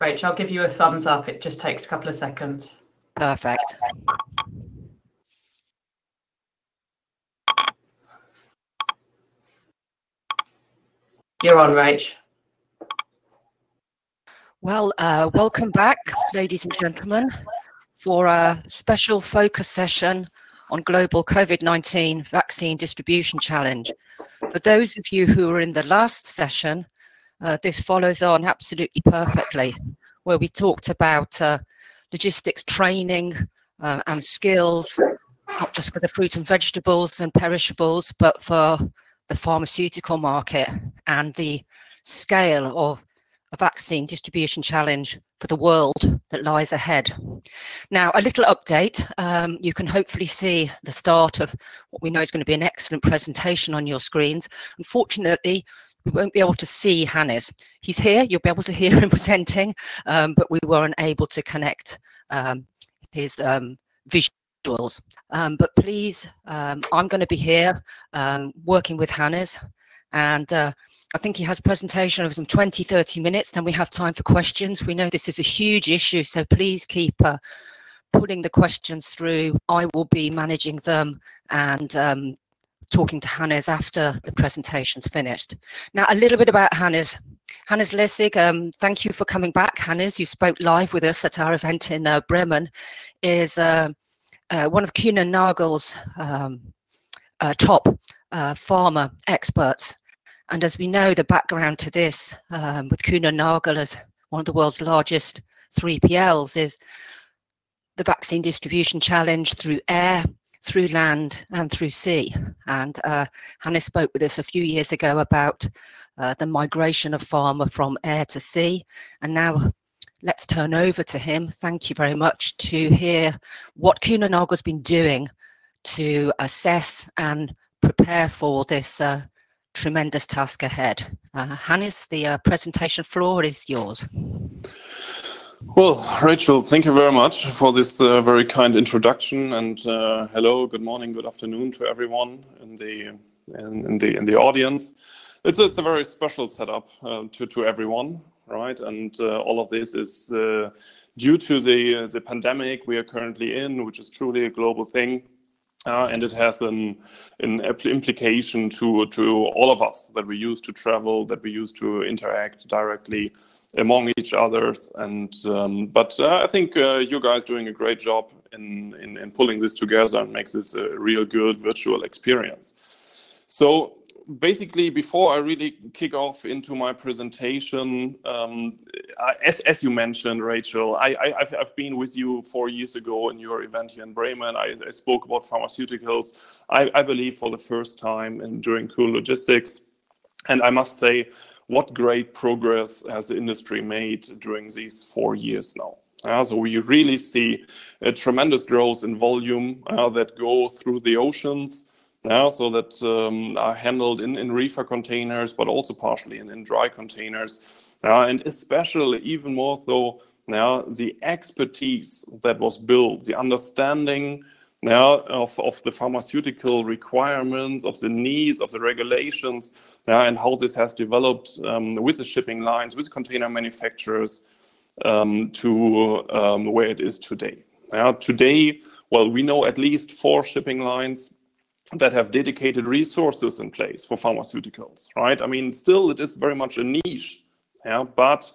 Rachel, I'll give you a thumbs up. It just takes a couple of seconds. Perfect. You're on, Rach. Well, uh, welcome back, ladies and gentlemen, for a special focus session on global COVID-19 vaccine distribution challenge. For those of you who were in the last session, uh, this follows on absolutely perfectly, where we talked about uh, logistics training uh, and skills, not just for the fruit and vegetables and perishables, but for the pharmaceutical market and the scale of a vaccine distribution challenge for the world that lies ahead. Now, a little update. Um, you can hopefully see the start of what we know is going to be an excellent presentation on your screens. Unfortunately, we won't be able to see Hannes. He's here, you'll be able to hear him presenting, um, but we weren't able to connect um, his um, visuals. Um, but please, um, I'm going to be here working with Hannes and uh, I think he has a presentation of some 20, 30 minutes. Then we have time for questions. We know this is a huge issue, so please keep uh, putting the questions through. I will be managing them and um, talking to Hannes after the presentation's finished. Now, a little bit about Hannes. Hannes Lessig, um, thank you for coming back. Hannes, you spoke live with us at our event in uh, Bremen, is uh, uh, one of Kuehne Nagel's um, uh, top uh, pharma experts. And as we know, the background to this um, with Nagel as one of the world's largest 3PLs is the vaccine distribution challenge through air, through land and through sea. And uh, Hannes spoke with us a few years ago about uh, the migration of pharma from air to sea. And now let's turn over to him. Thank you very much to hear what Kuehne Nagel's been doing to assess and prepare for this uh, tremendous task ahead. Uh, Hannes, the uh, presentation floor is yours. Well, Rachel, thank you very much for this uh, very kind introduction, and uh, hello, good morning, good afternoon to everyone in the in, in the in the audience. It's a, it's a very special setup uh, to to everyone, right? And uh, all of this is due to the the pandemic we are currently in, which is truly a global thing. Uh, and it has an, an implication to, to all of us that we use to travel, that we use to interact directly among each others. And um, but uh, I think uh, you guys doing a great job in, in, in pulling this together and makes this a real good virtual experience. So basically, before I really kick off into my presentation, um, as, as you mentioned, Rachel, I, I, have been with you four years ago in your event here in Bremen. I, I spoke about pharmaceuticals, I, I, believe, for the first time in, during Cool Logistics. And I must say, what great progress has the industry made during these four years now. Uh, so we really see a tremendous growth in volume uh, that go through the oceans, yeah, so that um, are handled in, in reefer containers, but also partially in, in dry containers. Uh, and especially, even more so, now the expertise that was built, the understanding now of, of the pharmaceutical requirements, of the needs, of the regulations, yeah, and how this has developed um, with the shipping lines, with container manufacturers um, to um, where it is today. Yeah, today, well, we know at least four shipping lines that have dedicated resources in place for pharmaceuticals, right? I mean, still it is very much a niche, yeah, but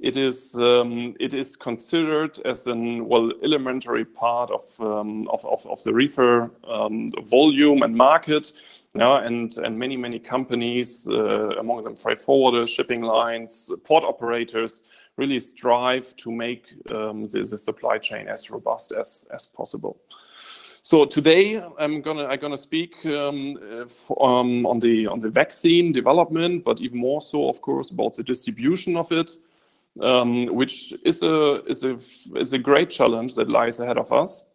it is um, it is considered as an well elementary part of um, of, of, of, the reefer um, volume and market, yeah, and and many many companies, uh, among them freight forwarders, shipping lines, port operators, really strive to make um, the, the supply chain as robust as as possible. So today I'm gonna I'm gonna speak um, um, on the on the vaccine development, but even more so, of course, about the distribution of it, um, which is a is a is a great challenge that lies ahead of us.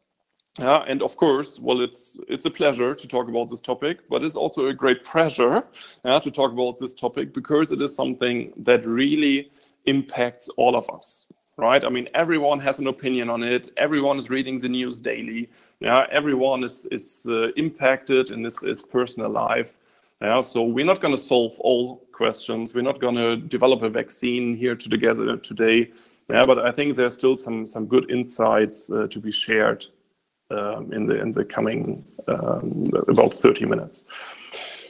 Yeah, and of course, well, it's it's a pleasure to talk about this topic, but it's also a great pressure yeah, to talk about this topic because it is something that really impacts all of us, right? I mean, everyone has an opinion on it. Everyone is reading the news daily yeah, everyone is is uh, impacted in this, his personal life. Yeah, so we're not going to solve all questions. We're not going to develop a vaccine here together today. Yeah, but I think there's still some some good insights uh, to be shared um, in the in the coming um, about 30 minutes.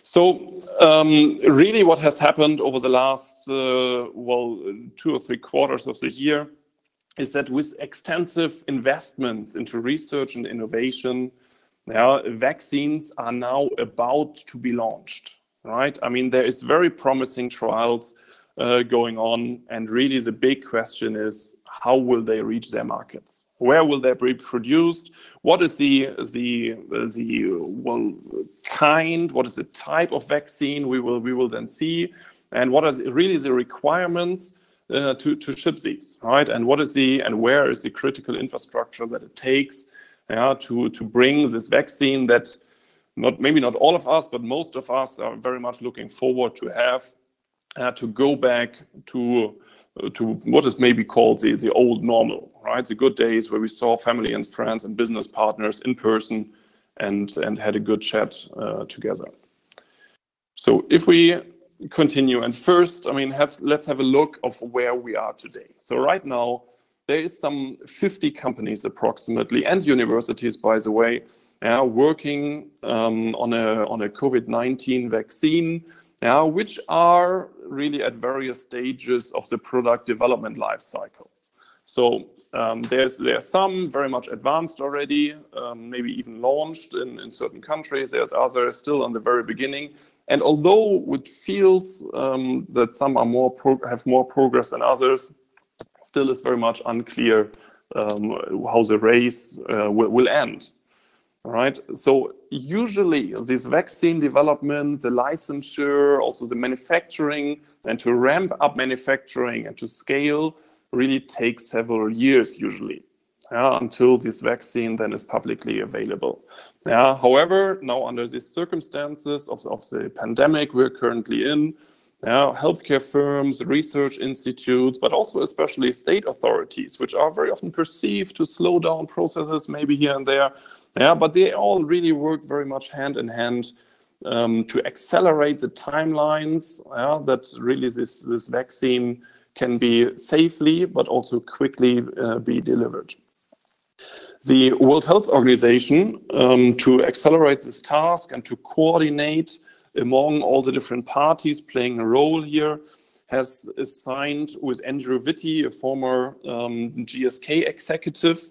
So um, really, what has happened over the last uh, well two or three quarters of the year is that with extensive investments into research and innovation, yeah, vaccines are now about to be launched, right? I mean, there is very promising trials uh, going on, and really the big question is how will they reach their markets? Where will they be produced? What is the the the well kind? What is the type of vaccine we will we will then see? And what are really the requirements uh, to to ship these, right? And what is the and where is the critical infrastructure that it takes yeah, to to bring this vaccine that not maybe not all of us, but most of us are very much looking forward to have uh, to go back to uh, to what is maybe called the, the old normal, right? The good days where we saw family and friends and business partners in person and, and had a good chat uh, together. So if we continue, and first, I mean, let's, let's have a look of where we are today. So right now, there is some 50 companies approximately, and universities, by the way, uh, working um, on a, on a COVID-19 vaccine yeah, which are really at various stages of the product development life cycle. So um, there's there's some very much advanced already, um, maybe even launched in, in certain countries. There's others still on the very beginning. And although it feels um, that some are more have more progress than others, still is very much unclear um, how the race uh, will, will end. All right. So usually this vaccine development, the licensure, also the manufacturing, and to ramp up manufacturing and to scale really takes several years usually. Yeah, until this vaccine then is publicly available. Yeah, however, now under these circumstances of, of the pandemic we're currently in, yeah, healthcare firms, research institutes, but also especially state authorities, which are very often perceived to slow down processes maybe here and there. Yeah, but they all really work very much hand in hand um, to accelerate the timelines yeah, that really this, this vaccine can be safely but also quickly uh, be delivered. The World Health Organization, um, to accelerate this task and to coordinate among all the different parties playing a role here, has assigned with Andrew Witty, a former um, GSK executive,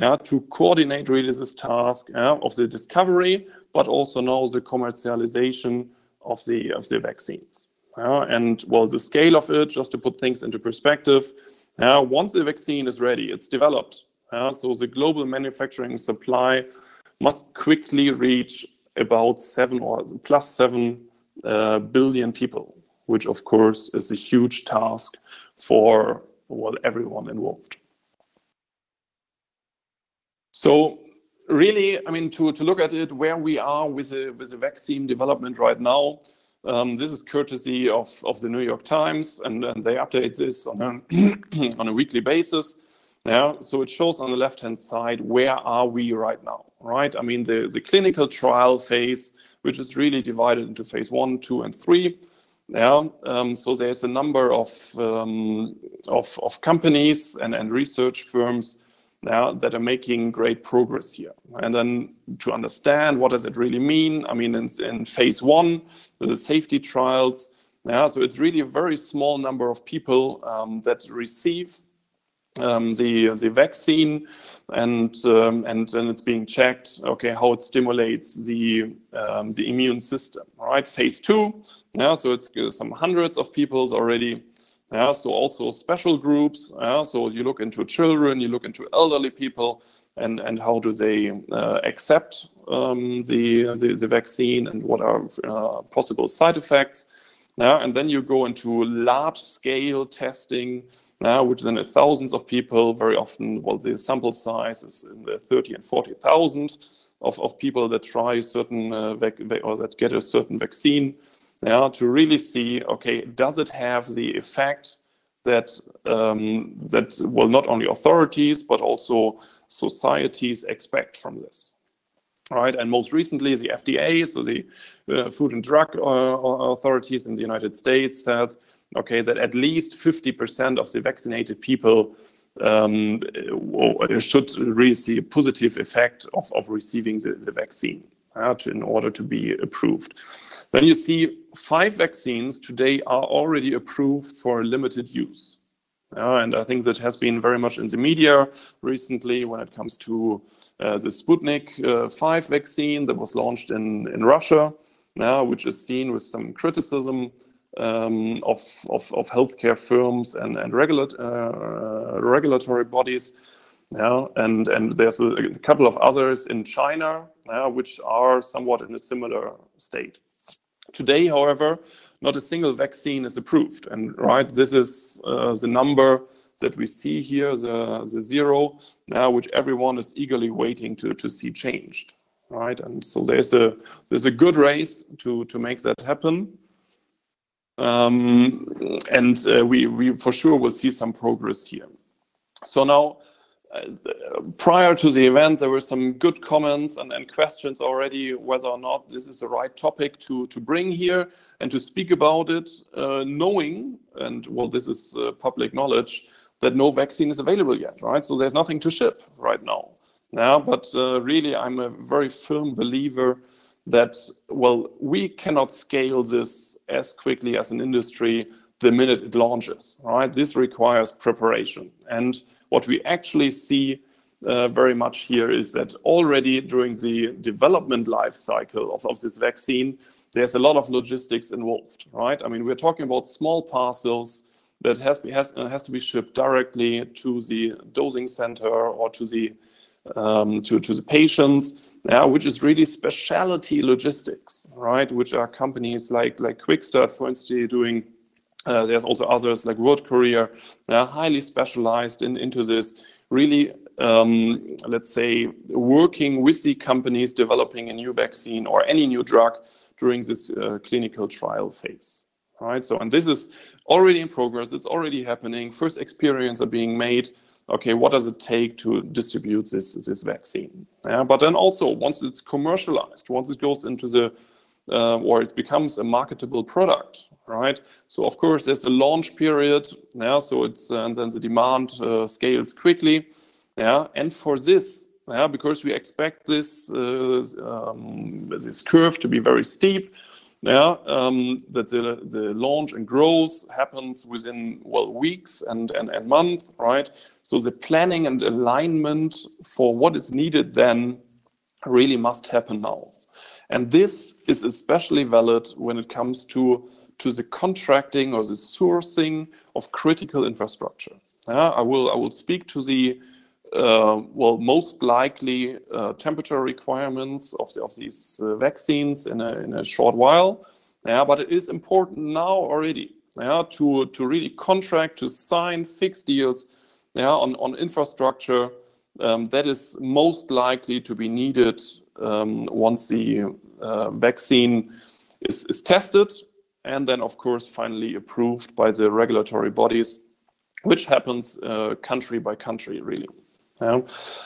yeah, to coordinate really this task yeah, of the discovery, but also now the commercialization of the of the vaccines. And well, the scale of it, just to put things into perspective, once the vaccine is ready, it's developed. So the global manufacturing supply must quickly reach about seven or plus seven uh, billion people, which of course is a huge task for well, everyone involved. So really, I mean, to, look at it, where we are with the, vaccine development right now, um, this is courtesy of, the New York Times, and, they update this on a weekly basis. Yeah, so it shows on the left-hand side, where are we right now, right? I mean, the, the clinical trial phase, which is really divided into phase one, two, and three. Yeah, um, so there's a number of, um, of, of companies and, and research firms yeah, that are making great progress here. And then to understand what does it really mean, I mean, in, in phase one, the safety trials, yeah, so it's really a very small number of people um, that receive um, the the vaccine, and um, and then it's being checked. Okay, how it stimulates the um, the immune system. All right, phase two. Yeah, so it's uh, some hundreds of people already. Yeah, so also special groups. Yeah, so you look into children, you look into elderly people, and and how do they uh, accept um, the, the, the vaccine and what are uh, possible side effects. Yeah, and then you go into large scale testing uh, which then thousands of people, very often, well, the sample size is in the 30 and 40,000 of, of people that try certain uh, or that get a certain vaccine, yeah, to really see, okay, does it have the effect that um, that well, not only authorities but also societies expect from this. right? And most recently, the FDA, so the uh, Food and Drug uh, authorities in the United States said, okay, that at least 50% of the vaccinated people um, should really see a positive effect of, of receiving the, the vaccine uh, to, in order to be approved. Then you see five vaccines today are already approved for limited use. Uh, and I think that has been very much in the media recently when it comes to uh, the Sputnik uh, 5 vaccine that was launched in, in Russia, which is seen with some criticism um, of, of, of, healthcare firms and, and regulat uh, regulatory bodies. Yeah, and, and there's a, a, couple of others in China, yeah, which are somewhat in a similar state. Today, however, not a single vaccine is approved. And right, this is uh, the number that we see here, the, the zero, uh, which everyone is eagerly waiting to, to see changed. Right, and so there's a there's a good race to to make that happen, and uh, we we for sure will see some progress here. So now prior to the event, there were some good comments and, questions already whether or not this is the right topic to, to bring here and to speak about it, uh, knowing, and well, this is uh, public knowledge, that no vaccine is available yet, right? So there's nothing to ship right now. But uh, really, I'm a very firm believer that, well, we cannot scale this as quickly as an industry the minute it launches, right? This requires preparation. And what we actually see uh, very much here is that already during the development life cycle of, of this vaccine, there's a lot of logistics involved, right? I mean, we're talking about small parcels that has, be, has, uh, has to be shipped directly to the dosing center or to the um, to, to the patients, yeah, which is really specialty logistics, right? Which are companies like like QuickSTAT, for instance, doing uh, there's also others like World Courier, are highly specialized in, into this, really, um, let's say, working with the companies developing a new vaccine or any new drug during this uh, clinical trial phase. Right. So, and this is already in progress. It's already happening. First experiments are being made. Okay, what does it take to distribute this this vaccine? Yeah, but then also once it's commercialized, once it goes into the uh, or it becomes a marketable product, right? So of course there's a launch period, yeah. So it's uh, and then the demand uh, scales quickly, yeah. And for this, yeah, because we expect this uh, um, this curve to be very steep, yeah, um, that the the launch and growth happens within well weeks and and and month, right? So the planning and alignment for what is needed then really must happen now. And this is especially valid when it comes to to the contracting or the sourcing of critical infrastructure. Yeah, I will I will speak to the well most likely uh, temperature requirements of the, of these uh, vaccines in a in a short while. Yeah, but it is important now already. Yeah, to to really contract to sign fixed deals. Yeah, on on infrastructure um, that is most likely to be needed um, once the uh, vaccine is, is tested and then, of course, finally approved by the regulatory bodies, which happens uh, country by country, really. Yeah.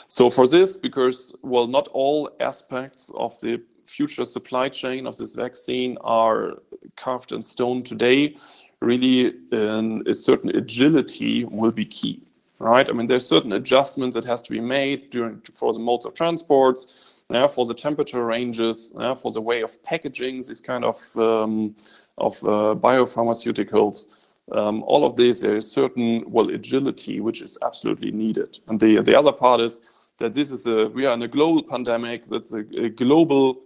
So for this, because well, not all aspects of the future supply chain of this vaccine are carved in stone today, really um, a certain agility will be key, right? I mean, there's certain adjustments that has to be made during for the modes of transports, yeah, for the temperature ranges, yeah, for the way of packaging these kind of um, of uh, biopharmaceuticals. Um, all of this, there is certain well agility which is absolutely needed. And the the other part is that this is a we are in a global pandemic. That's a, a global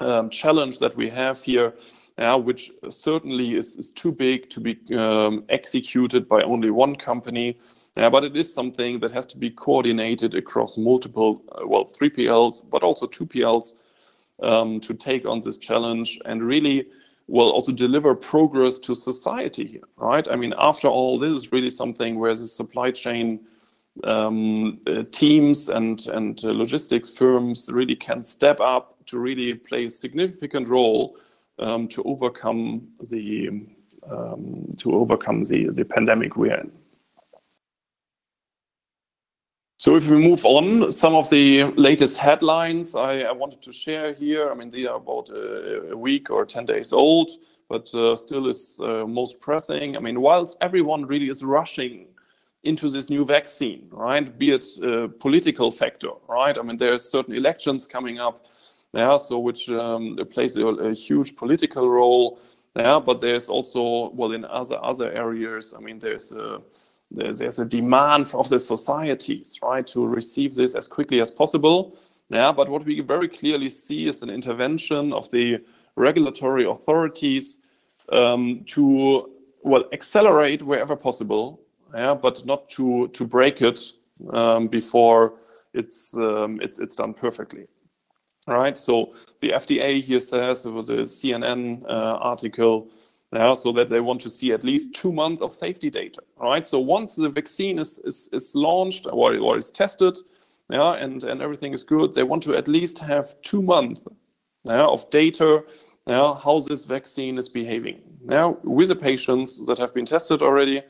um, challenge that we have here, yeah, which certainly is, is too big to be um, executed by only one company. Yeah, but it is something that has to be coordinated across multiple, uh, well, 3PLs, but also 2PLs um, to take on this challenge and really will also deliver progress to society here, right? I mean, after all, this is really something where the supply chain um, uh, teams and, and uh, logistics firms really can step up to really play a significant role um, to overcome the um, to overcome the, the pandemic we're in. So if we move on, some of the latest headlines I, I wanted to share here. I mean, they are about a, a week or 10 days old, but uh, still is uh, most pressing. I mean, whilst everyone really is rushing into this new vaccine, right? Be it a political factor, right? I mean, there's certain elections coming up, yeah, so which um, plays a, a, huge political role, yeah. But there's also, well, in other other areas, I mean, there's a there's a demand of the societies, right, to receive this as quickly as possible. Yeah, but what we very clearly see is an intervention of the regulatory authorities um, to well accelerate wherever possible, yeah, but not to to break it um, before it's um, it's it's done perfectly. Right. So the FDA here says it was a CNN uh, article yeah, so that they want to see at least two months of safety data, right? So once the vaccine is, is, is launched or, or is tested, yeah, and, and everything is good, they want to at least have two months yeah, of data, yeah, how this vaccine is behaving. Now, with the patients that have been tested already,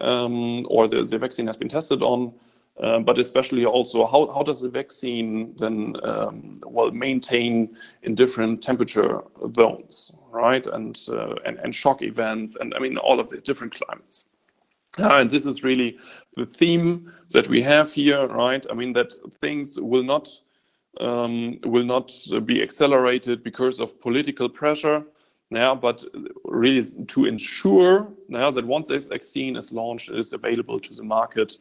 um, or the, the vaccine has been tested on, uh, but especially also how, how does the vaccine then um, well maintain in different temperature zones, right? And, uh, and and shock events, and I mean all of the different climates. Uh, and this is really the theme that we have here, right? I mean that things will not um, will not be accelerated because of political pressure. Yeah, but really to ensure now that once this vaccine is launched, is available to the market,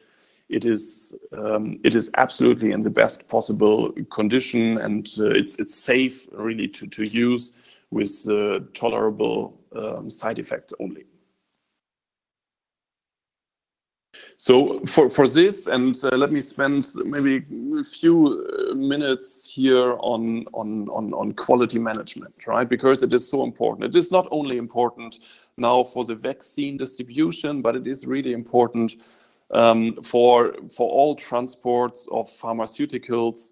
it is um, it is absolutely in the best possible condition and uh, it's it's safe really to to use with uh, tolerable um, side effects only. So for, for this, and uh, let me spend maybe a few uh, minutes here on, on, on, on quality management, right? Because it is so important. It is not only important now for the vaccine distribution, but it is really important um, for for all transports of pharmaceuticals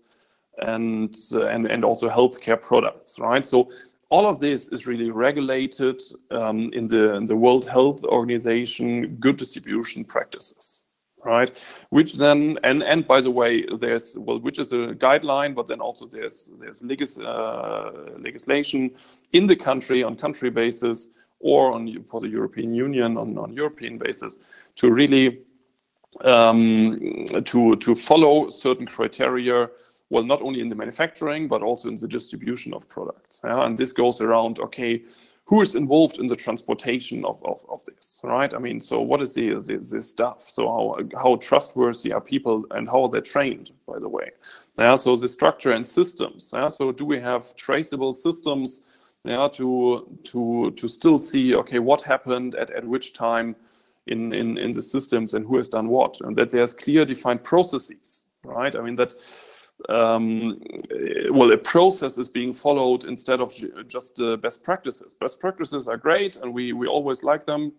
and and and also healthcare products, right? So all of this is really regulated um, in the in the World Health Organization good distribution practices, right? Which then and and by the way, there's well, which is a guideline, but then also there's there's legis, uh, legislation in the country on country basis or on for the European Union on on European basis to really um, to, to follow certain criteria, well, not only in the manufacturing, but also in the distribution of products. Yeah? And this goes around, okay, who is involved in the transportation of, of, of this, right? I mean, so what is the, the, the stuff? So how, how trustworthy are people and how are they trained, by the way? Yeah, so the structure and systems. Yeah, so do we have traceable systems yeah, to, to, to still see, okay, what happened at, at which time, in, in, in the systems and who has done what, and that there's clear defined processes, right? I mean, that, um, well, a process is being followed instead of just uh, best practices. Best practices are great, and we, we always like them.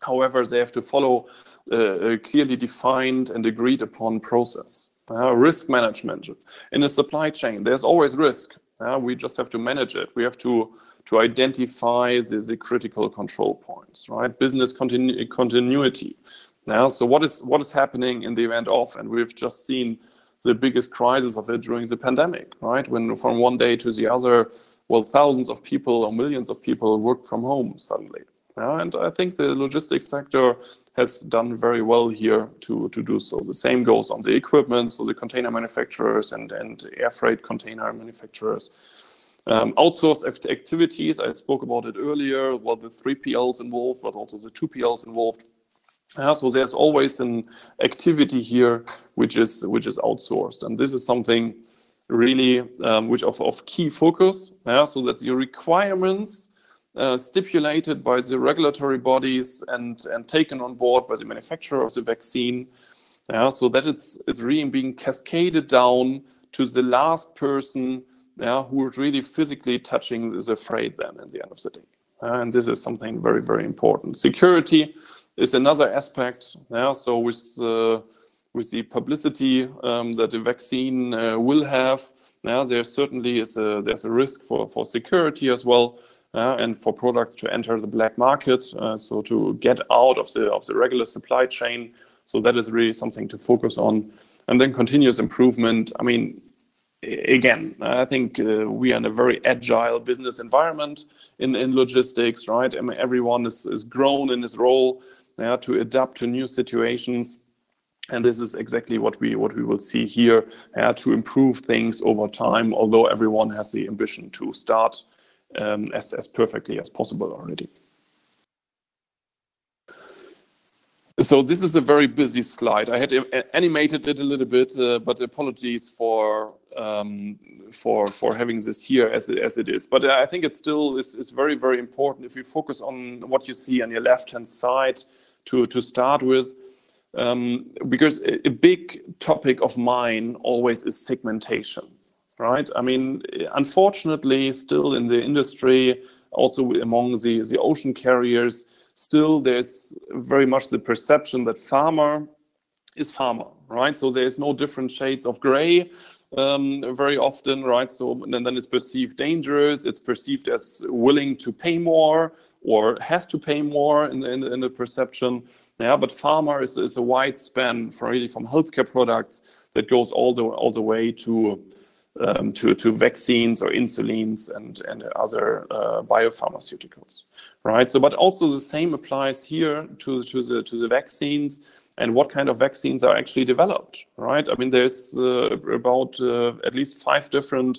However, they have to follow uh, a clearly defined and agreed upon process. Uh, risk management. In a supply chain, there's always risk. Uh, we just have to manage it. We have to to identify the, the critical control points, right? Business continu continuity. Now, so what is what is happening in the event of, and we've just seen the biggest crisis of it during the pandemic, right? When from one day to the other, well, thousands of people or millions of people worked from home suddenly. Yeah, and I think the logistics sector has done very well here to, to do so. The same goes on the equipment, so the container manufacturers and, and air freight container manufacturers. Um, outsourced activities, I spoke about it earlier, what the 3PLs involved, but also the 2PLs involved. Uh, so there's always an activity here which is which is outsourced, and this is something really um, which of, key focus. So that the requirements uh, stipulated by the regulatory bodies and and taken on board by the manufacturer of the vaccine, so that it's it's really being cascaded down to the last person yeah, who are really physically touching the freight then at the end of the day. And this is something very, very important. Security is another aspect. Yeah, so with uh, with the publicity um, that the vaccine uh, will have, yeah, there certainly is a there's a risk for for security as well, uh, and for products to enter the black market. Uh, so to get out of the of the regular supply chain. So that is really something to focus on. and then continuous improvement. I mean, again, I think uh, we are in a very agile business environment in, logistics, right? I mean, everyone is, grown in his role to adapt to new situations. And this is exactly what we what we will see here to improve things over time. Although everyone has the ambition to start um, as as perfectly as possible already. So this is a very busy slide. I had animated it a little bit, uh, but apologies for um, for for having this here as it, as it is. But I think it still is, is very very important if you focus on what you see on your left hand side to to start with, um, because a, a big topic of mine always is segmentation, right? I mean, unfortunately, still in the industry, also among the the ocean carriers still there's very much the perception that pharma is pharma, right? So there's no different shades of gray um, very often, right? So and then it's perceived dangerous, it's perceived as willing to pay more or has to pay more in, in, in the perception. Yeah, but pharma is, is a wide span for really from healthcare products that goes all the all the way to um, to, to vaccines or insulins and, and other uh, biopharmaceuticals, right? So, but also the same applies here to, to, the, to the vaccines and what kind of vaccines are actually developed, right? I mean, there's uh, about uh, at least five different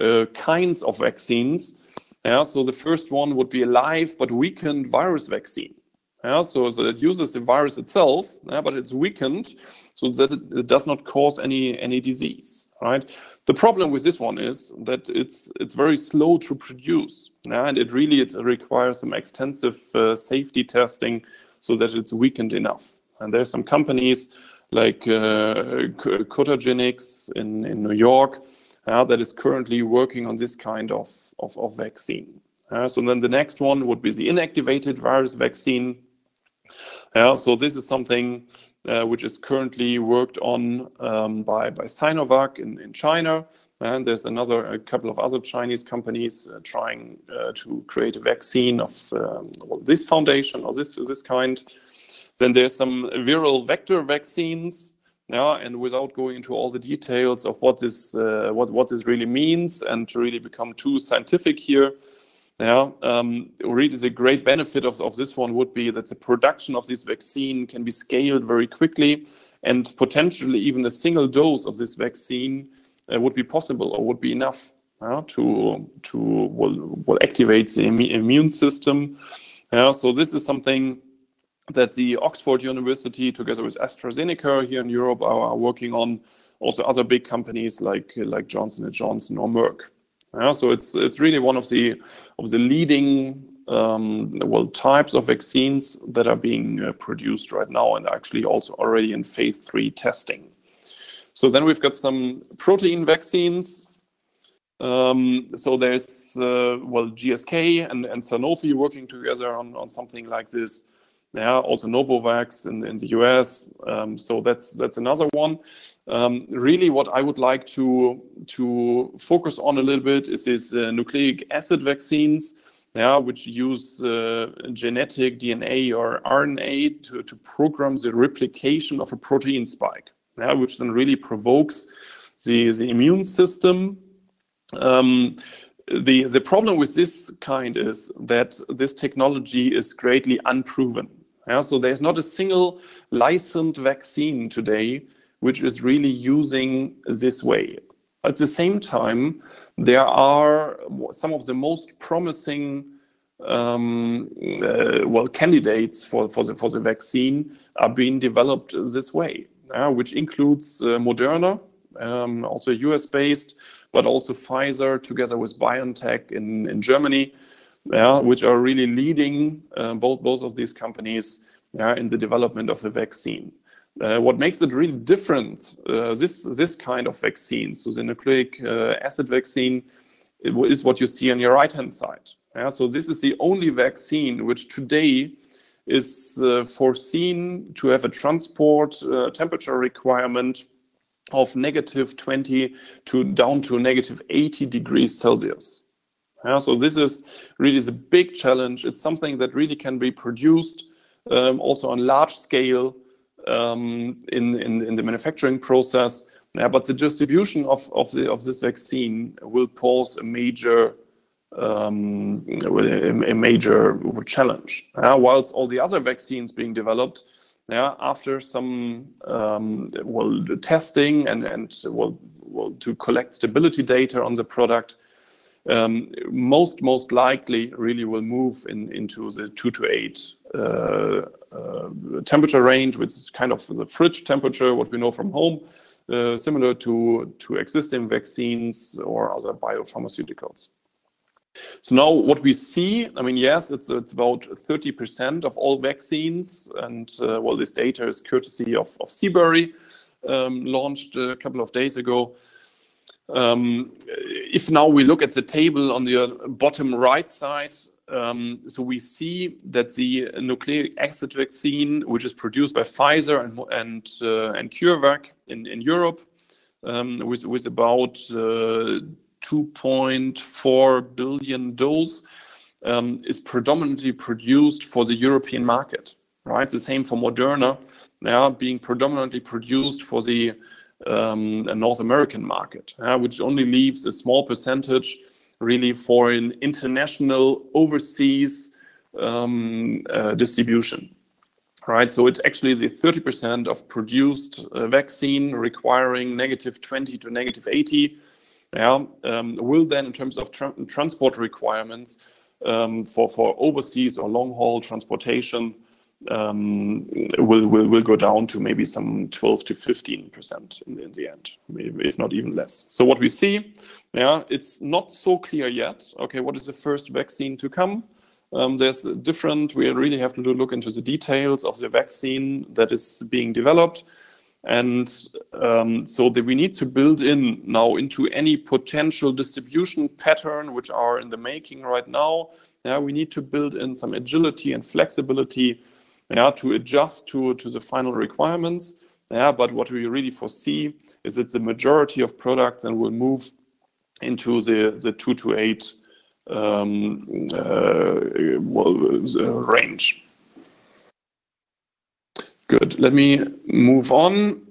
uh, kinds of vaccines. Yeah, so the first one would be a live but weakened virus vaccine. Yeah, so, so it uses the virus itself, yeah, but it's weakened so that it, it does not cause any any disease, right? The problem with this one is that it's it's very slow to produce, yeah, and it really it requires some extensive uh, safety testing so that it's weakened enough. And there's some companies like uh, in, in New York uh, that is currently working on this kind of, of, of vaccine. Uh, so then the next one would be the inactivated virus vaccine. Yeah, so this is something uh, which is currently worked on um, by, by Sinovac in, in China. And there's another, a couple of other Chinese companies uh, trying uh, to create a vaccine of um, well, this foundation or this, this kind. Then there's some viral vector vaccines. Yeah, and without going into all the details of what this uh, what what this really means, and to really become too scientific here, yeah, um, really the great benefit of, of this one would be that the production of this vaccine can be scaled very quickly and potentially even a single dose of this vaccine uh, would be possible or would be enough uh, to, to well, well, activate the Im immune system. Yeah, so this is something that the Oxford University, together with AstraZeneca here in Europe, are, working on. Also, other big companies like like Johnson Johnson or Merck. Yeah, so it's it's really one of the of the leading um, well types of vaccines that are being uh, produced right now and actually also already in phase three testing. So then we've got some protein vaccines. Um, so there's uh, well GSK and, and Sanofi working together on, on something like this. Yeah, also Novavax in, in the US. Um, so that's that's another one. Um, really, what I would like to to focus on a little bit is these uh, nucleic acid vaccines, yeah, which use uh, genetic DNA or RNA to, to program the replication of a protein spike, yeah, which then really provokes the, the immune system. Um, the, the problem with this kind is that this technology is greatly unproven. Yeah, so there's not a single licensed vaccine today which is really using this way. At the same time, there are some of the most promising um, uh, well candidates for, for the for the vaccine are being developed this way, uh, which includes uh, Moderna, um, also US based, but also Pfizer together with BioNTech in, Germany, which are really leading uh, both of these companies in the development of the vaccine. Uh, what makes it really different, uh, this, kind of vaccine, so the nucleic acid vaccine, is what you see on your right-hand side. So this is the only vaccine which today is foreseen to have a transport temperature requirement of negative 20 to down to negative 80 degrees Celsius. Yeah, so this is really the big challenge. It's something that really can be produced um, also on large scale um, in, in, in the manufacturing process. Yeah, but the distribution of, of, the, of this vaccine will pose a major um, a, major challenge. Uh, whilst all the other vaccines being developed, yeah, after some um, well testing and and well, well to collect stability data on the product, um, most most likely really will move in, into the two to eight uh, uh, temperature range, which is kind of the fridge temperature, what we know from home, uh, similar to to existing vaccines or other biopharmaceuticals. So now what we see, I mean, yes, it's, it's about 30% of all vaccines. And uh, well, this data is courtesy of, of Seabury, um, launched a couple of days ago. Um, if now we look at the table on the bottom right side, um, so we see that the nucleic acid vaccine, which is produced by Pfizer and and, uh, and CureVac in, in Europe, um, with, with about uh, 2.4 billion dose um, is predominantly produced for the European market, right? The same for Moderna, yeah, being predominantly produced for the um, North American market, which only leaves a small percentage really for an international overseas um, uh, distribution. Right, so it's actually the 30% of produced uh, vaccine requiring negative 20 to negative 80 yeah, um, will then, in terms of tra transport requirements um, for, for overseas or long haul transportation, um, will, will, will go down to maybe some 12 to 15% in, in the end, if not even less. So what we see, yeah, it's not so clear yet. Okay, what is the first vaccine to come? Um, there's different, we really have to look into the details of the vaccine that is being developed. And um, so that we need to build in now into any potential distribution pattern which are in the making right now. Yeah, we need to build in some agility and flexibility yeah, to adjust to, to the final requirements. Yeah, but what we really foresee is that the majority of product then will move into the, the two to eight um, uh, well, uh, range. Good. Let me move on.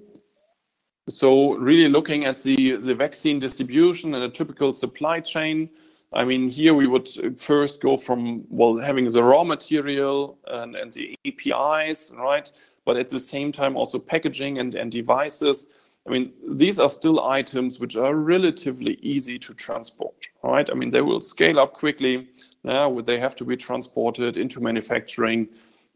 So really looking at the, vaccine distribution and a typical supply chain, I mean, here we would first go from, well, having the raw material and, and the APIs, right? But at the same time, also packaging and, devices. I mean, these are still items which are relatively easy to transport, right? I mean, they will scale up quickly. They have to be transported into manufacturing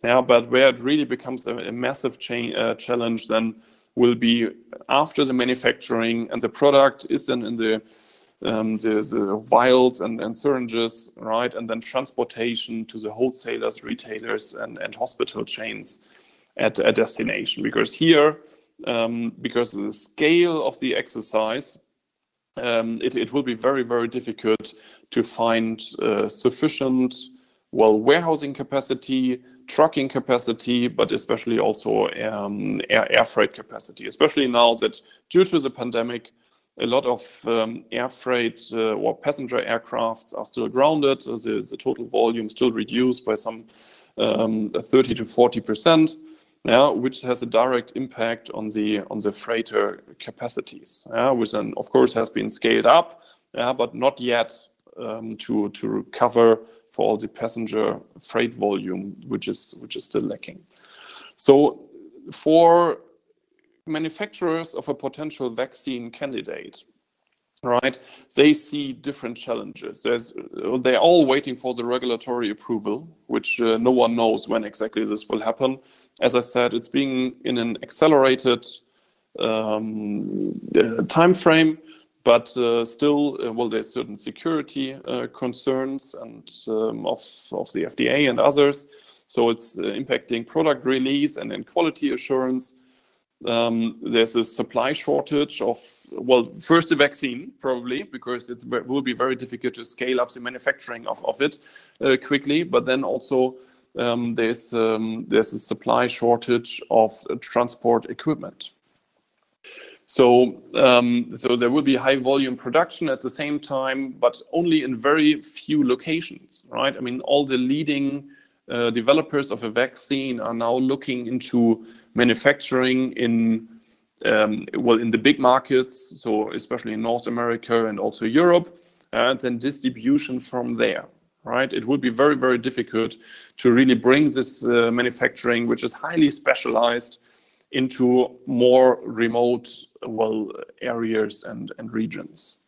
yeah, but where it really becomes a, a massive uh, challenge then will be after the manufacturing and the product is then in the um, the, the, vials and, and, syringes, right? And then transportation to the wholesalers, retailers, and, and hospital chains at a destination. Because here, um, because of the scale of the exercise, um, it, it, will be very, very difficult to find uh, sufficient, well, warehousing capacity, trucking capacity, but especially also um, air, air, freight capacity, especially now that due to the pandemic, a lot of um, air freight uh, or passenger aircrafts are still grounded. The, the total volume still reduced by some um, 30 to 40 percent, yeah, which has a direct impact on the on the freighter capacities, yeah, which then of course has been scaled up, yeah, but not yet um, to to cover for all the passenger freight volume, which is which is still lacking. So for manufacturers of a potential vaccine candidate, right, they see different challenges. They're all waiting for the regulatory approval, which uh, no one knows when exactly this will happen. As I said, it's being in an accelerated um, uh, time frame but uh, still, uh, well, there's certain security uh, concerns and um, of, of the FDA and others. So it's uh, impacting product release and then quality assurance. Um, there's a supply shortage of, well, first a vaccine, probably, because it will be very difficult to scale up the manufacturing of, of it uh, quickly. But then also um, there's, um, there's a supply shortage of transport equipment. So, um, so there will be high volume production at the same time, but only in very few locations, right? I mean, all the leading uh, developers of a vaccine are now looking into manufacturing in um, well in the big markets, so especially in North America and also Europe, and then distribution from there. Right, it would be very very difficult to really bring this uh, manufacturing, which is highly specialized, into more remote well areas and and regions.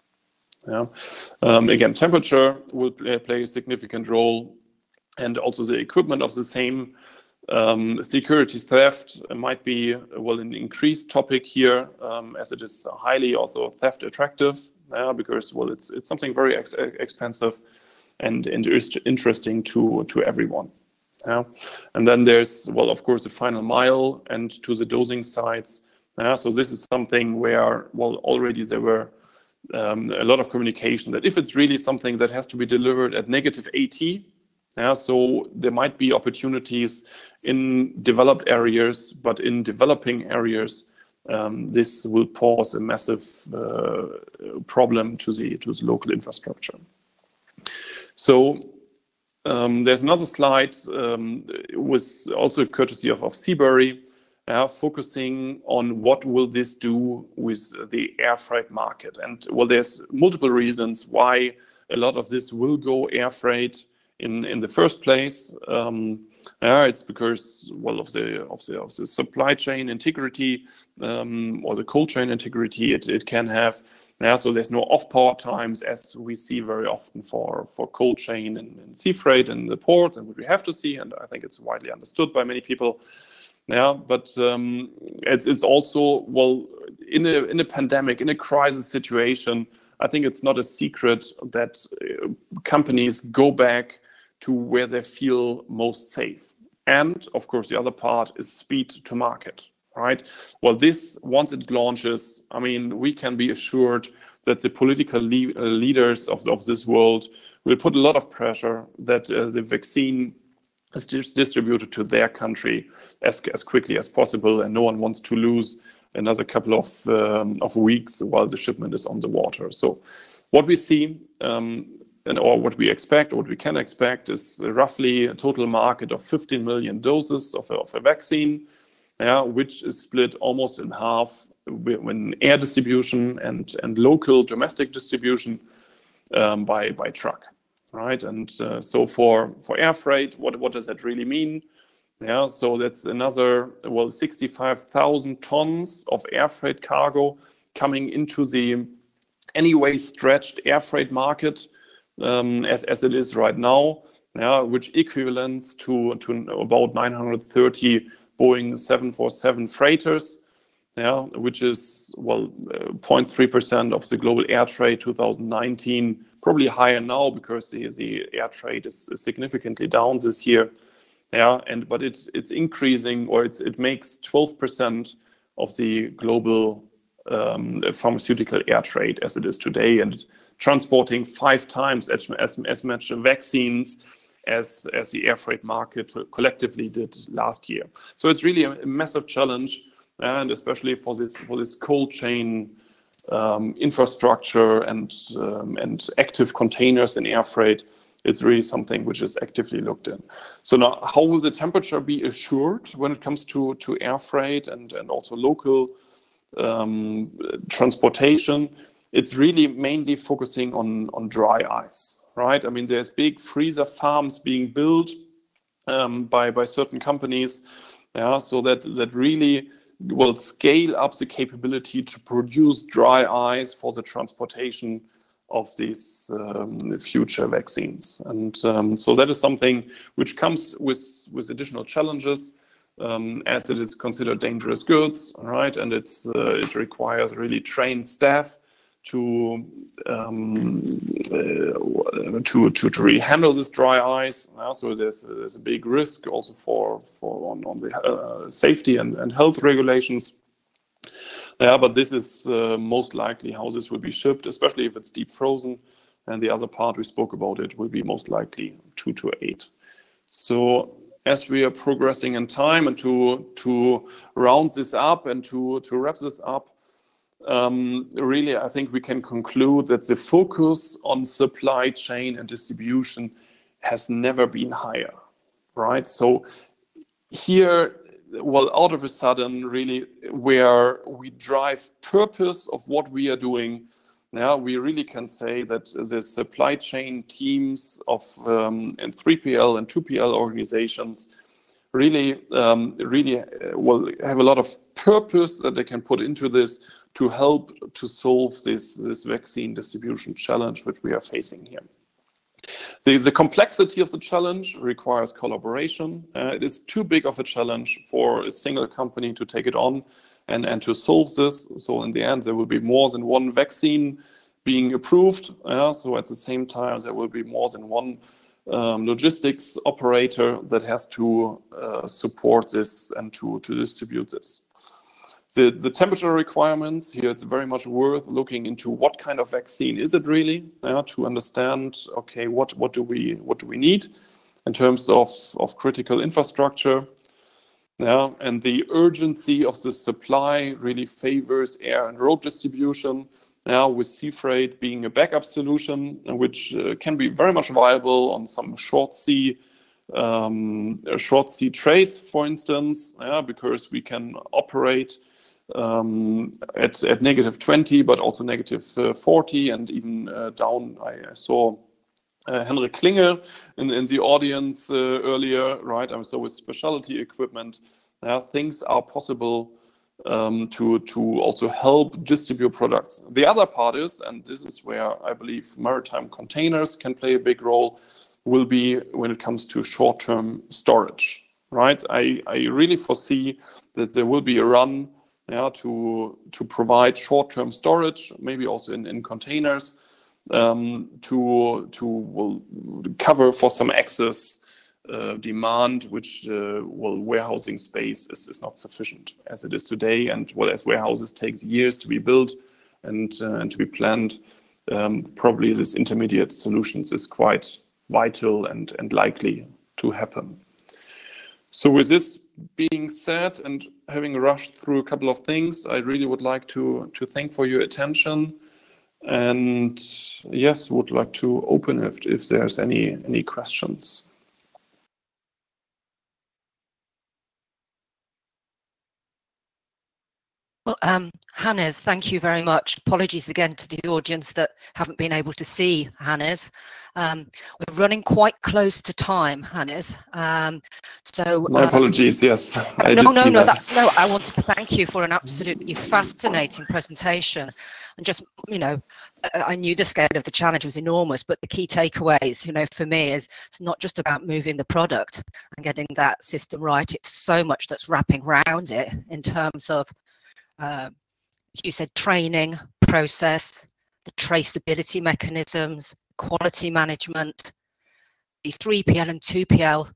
Yeah. Um, again, temperature will play, play, a significant role, and also the equipment of the same um, security theft might be well an increased topic here, um, as it is highly also theft attractive, uh, because well it's it's something very ex expensive and, and interesting to to everyone. Yeah. And then there's well of course the final mile and to the dosing sites. Yeah. So this is something where well already there were um, a lot of communication that if it's really something that has to be delivered at negative 80, yeah, so there might be opportunities in developed areas, but in developing areas, um, this will pose a massive uh, problem to the to the local infrastructure. So um, there's another slide um, with also courtesy of, of Seabury, uh, focusing on what will this do with the air freight market. And well, there's multiple reasons why a lot of this will go air freight in the first place. Um, yeah, it's because well of the supply chain integrity um, or the cold chain integrity it, can have. Yeah, so there's no off port times as we see very often for cold chain and, sea freight in the port and what we have to see, and I think it's widely understood by many people. Yeah, but um, it's it's also well in a in a pandemic in a crisis situation. I think it's not a secret that uh, companies go back to where they feel most safe. And of course, the other part is speed to market, right? Well, this, once it launches, I mean, we can be assured that the political le leaders of, of this world will put a lot of pressure that uh, the vaccine is dis distributed to their country as, as quickly as possible, and no one wants to lose another couple of, um, of weeks while the shipment is on the water. So what we see um, and or what we expect, or what we can expect, is roughly a total market of 15 million doses of a, of a vaccine, yeah, which is split almost in half when air distribution and and local domestic distribution um, by by truck, right? And uh, so for for air freight, what what does that really mean? Yeah, so that's another well 65,000 tons of air freight cargo coming into the anyway stretched air freight market um, as, as it is right now, yeah, which equivalents to, to about 930 Boeing 747 freighters, which is, well, 0.3% uh, of the global air trade 2019, probably higher now because the, air trade is significantly down this year. Yeah, and but it's it's increasing or it makes 12% of the global um, pharmaceutical air trade as it is today, and transporting five times as, much vaccines as the air freight market collectively did last year. So it's really a, massive challenge, and especially for this for this cold chain um, infrastructure and um, and active containers in air freight. It's really something which is actively looked in. So now, how will the temperature be assured when it comes to to air freight and and also local um, transportation? it's really mainly focusing on, on dry ice, right? I mean, there's big freezer farms being built um, by, by certain companies, yeah, so that, that really will scale up the capability to produce dry ice for the transportation of these um, future vaccines. And um, so that is something which comes with, with additional challenges um, as it is considered dangerous goods, right? And it's, uh, it requires really trained staff to um, uh, to, to to really handle this dry ice. Uh, so there's there's a big risk also for for on, on the uh, safety and, and health regulations. Yeah, but this is uh, most likely how this will be shipped, especially if it's deep frozen. And the other part we spoke about it will be most likely two to eight. So as we are progressing in time and to to round this up and to to wrap this up, really, I think we can conclude that the focus on supply chain and distribution has never been higher, right? So here, well, all of a sudden, really, where we drive purpose of what we are doing. Now we really can say that the supply chain teams of um, and 3PL and 2PL organizations really, um, really uh, will have a lot of purpose that they can put into this to help to solve this this vaccine distribution challenge which we are facing here. The, the complexity of the challenge requires collaboration. Uh, it is too big of a challenge for a single company to take it on and, and to solve this. So in the end, there will be more than one vaccine being approved. Uh, so at the same time, there will be more than one um, logistics operator that has to uh, support this and to, to distribute this. The, the temperature requirements here, it's very much worth looking into what kind of vaccine is it really uh, to understand, okay, what, what, do we, what do we need in terms of, of critical infrastructure. Yeah, and the urgency of the supply really favors air and road distribution. Yeah, with sea freight being a backup solution, which uh, can be very much viable on some short sea um, short sea trades, for instance, yeah, because we can operate um, at, at negative 20, but also negative, uh, 40, and even uh, down. I, I saw uh, Henrik Klinge in, in the audience uh, earlier, right? I saw with specialty equipment. things are possible um, to, to also help distribute products. The other part is, and this is where I believe maritime containers can play a big role, will be when it comes to short-term storage, right? I, I really foresee that there will be a run yeah, to to provide short-term storage, maybe also in, in containers, um, to to will cover for some excess uh, demand, which uh, well warehousing space is, is not sufficient as it is today, and well as warehouses takes years to be built and uh, and to be planned. Um, probably this intermediate solutions is quite vital and and likely to happen. So with this being said and having rushed through a couple of things, I really would like to, to thank for your attention. And yes, would like to open if, if there's any, any questions. Well, um, Hannes, thank you very much. Apologies again to the audience that haven't been able to see Hannes. Um, we're running quite close to time, Hannes. Um, so my um, apologies. Yes, I no, no, no. That. That's no. I wanted to thank you for an absolutely fascinating presentation, and just you know, I knew the scale of the challenge was enormous, but the key takeaways, you know, for me is it's not just about moving the product and getting that system right. It's so much that's wrapping around it in terms of uh, you said training process, the traceability mechanisms, quality management, the 3PL and 2PL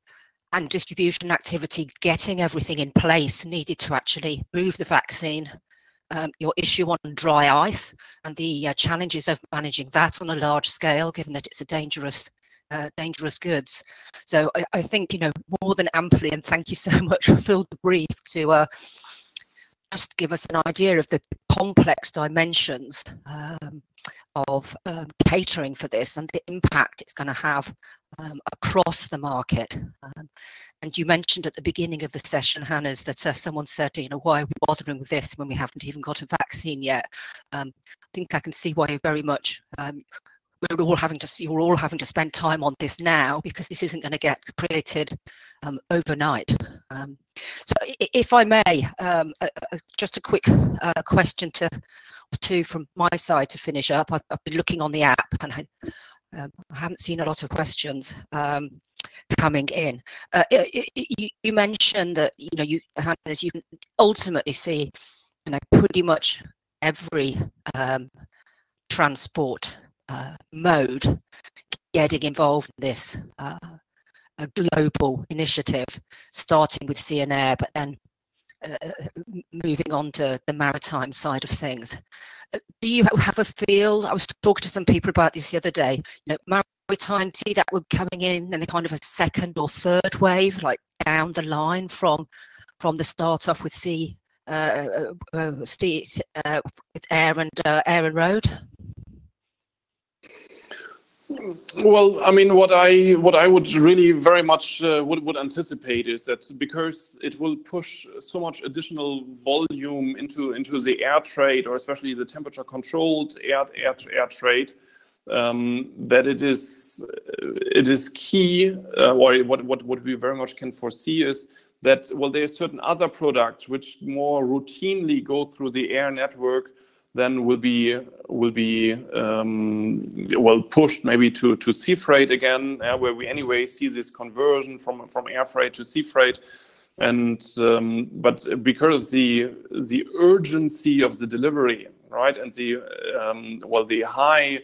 and distribution activity, getting everything in place needed to actually move the vaccine. Um, your issue on dry ice and the uh, challenges of managing that on a large scale, given that it's a dangerous uh, dangerous goods. So I, I, think, you know, more than amply, and thank you so much for fill the brief to uh, just give us an idea of the complex dimensions um, of um, catering for this and the impact it's going to have um, across the market. Um, and you mentioned at the beginning of the session, Hannes, that uh, someone said, you know, why are we bothering with this when we haven't even got a vaccine yet? Um, I think I can see why very much um, we're all having to you're all having to spend time on this now because this isn't going to get created um, overnight. Um, so, if I may, um, uh, just a quick uh, question to two from my side to finish up. I've, I've been looking on the app and I, um, I, haven't seen a lot of questions um, coming in. Uh, you, you, mentioned that you know you as you can ultimately see, you know, pretty much every um, transport uh, mode getting involved in this uh, a global initiative, starting with Sea and Air, but then uh, uh moving on to the maritime side of things. Uh, do you have a feel? I was talking to some people about this the other day. You know, maritime, see that we're coming in and the kind of a second or third wave, like down the line from from the start off with sea, uh, uh, sea with air and air and road. Well, I mean, what I what I would really very much uh, would would anticipate is that because it will push so much additional volume into into the air trade, or especially the temperature controlled air air air trade, um, that it is it is key, uh, or what what what we very much can foresee is that well, there are certain other products which more routinely go through the air network then will be will be um, well pushed maybe to sea freight again, where we anyway see this conversion from air freight to sea freight. And um, but because of the the urgency of the delivery, right, and the well the high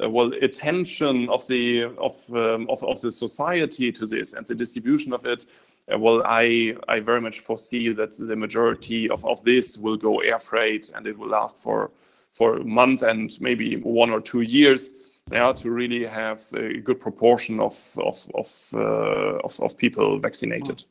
attention of the of, of of the society to this and the distribution of it well, I, I very much foresee that the majority of, of this will go air freight and it will last for, for a month and maybe one or two years yeah, to really have a good proportion of, of, of, uh, of, of people vaccinated.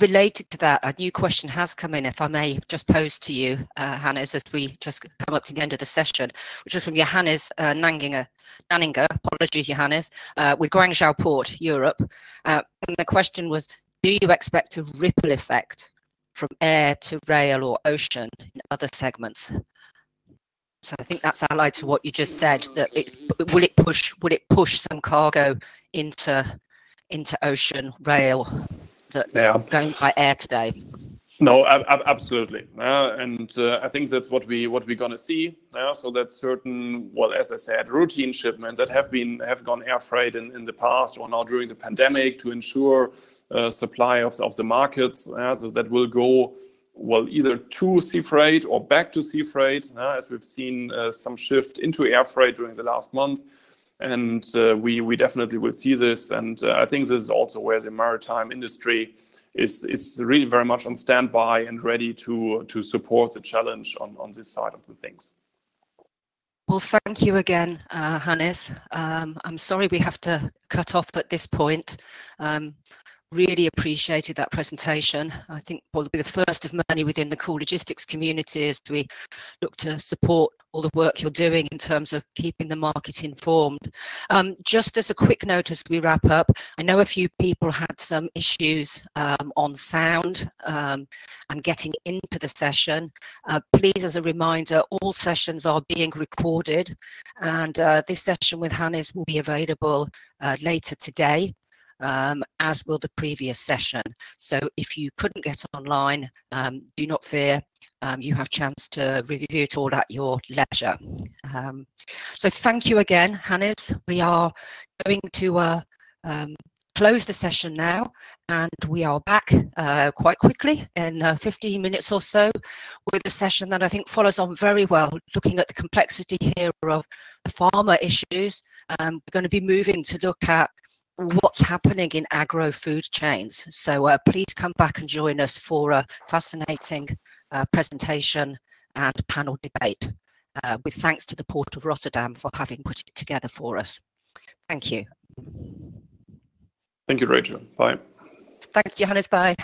Related to that, a new question has come in, if I may just pose to you, uh, Hannes, as we just come up to the end of the session, which is from Johannes uh, Nanginger, Nanninger, apologies, Johannes, uh, with Guangzhou Port, Europe. Uh, and the question was, do you expect a ripple effect from air to rail or ocean in other segments? So I think that's allied to what you just said, that it, will it push, will it push some cargo into, into ocean, rail, that's yeah. going by air today. No, ab- absolutely, uh, and uh, I think that's what we what we're gonna see. Uh, so that certain, well, as I said, routine shipments that have been have gone air freight in, in the past or now during the pandemic to ensure uh, supply of of the markets. so that will go well either to sea freight or back to sea freight, as we've seen uh, some shift into air freight during the last month and uh, we definitely will see this. And uh, I think this is also where the maritime industry is is really very much on standby and ready to to support the challenge on this side of the things. Well, thank you again, uh, Hannes. Um, I'm sorry we have to cut off at this point. Really appreciated that presentation. I think be the first of many within the cool logistics community as we look to support all the work you're doing in terms of keeping the market informed. Um, just as a quick note as we wrap up, I know a few people had some issues um, on sound um, and getting into the session. Uh, please, as a reminder, all sessions are being recorded and uh, this session with Hannes will be available uh, later today um, as will the previous session. So if you couldn't get online, um, do not fear. Um, you have chance to review it all at your leisure. Um, so thank you again, Hannes. We are going to uh, um, close the session now and we are back uh, quite quickly in uh, 15 minutes or so with a session that I think follows on very well, looking at the complexity here of the issues. Um, we're going to be moving to look at what's happening in agro food chains. So uh, please come back and join us for a fascinating uh, presentation and panel debate uh, with thanks to the Port of Rotterdam for having put it together for us. Thank you. Thank you, Rachel. Bye. Thank you, Johannes. Bye.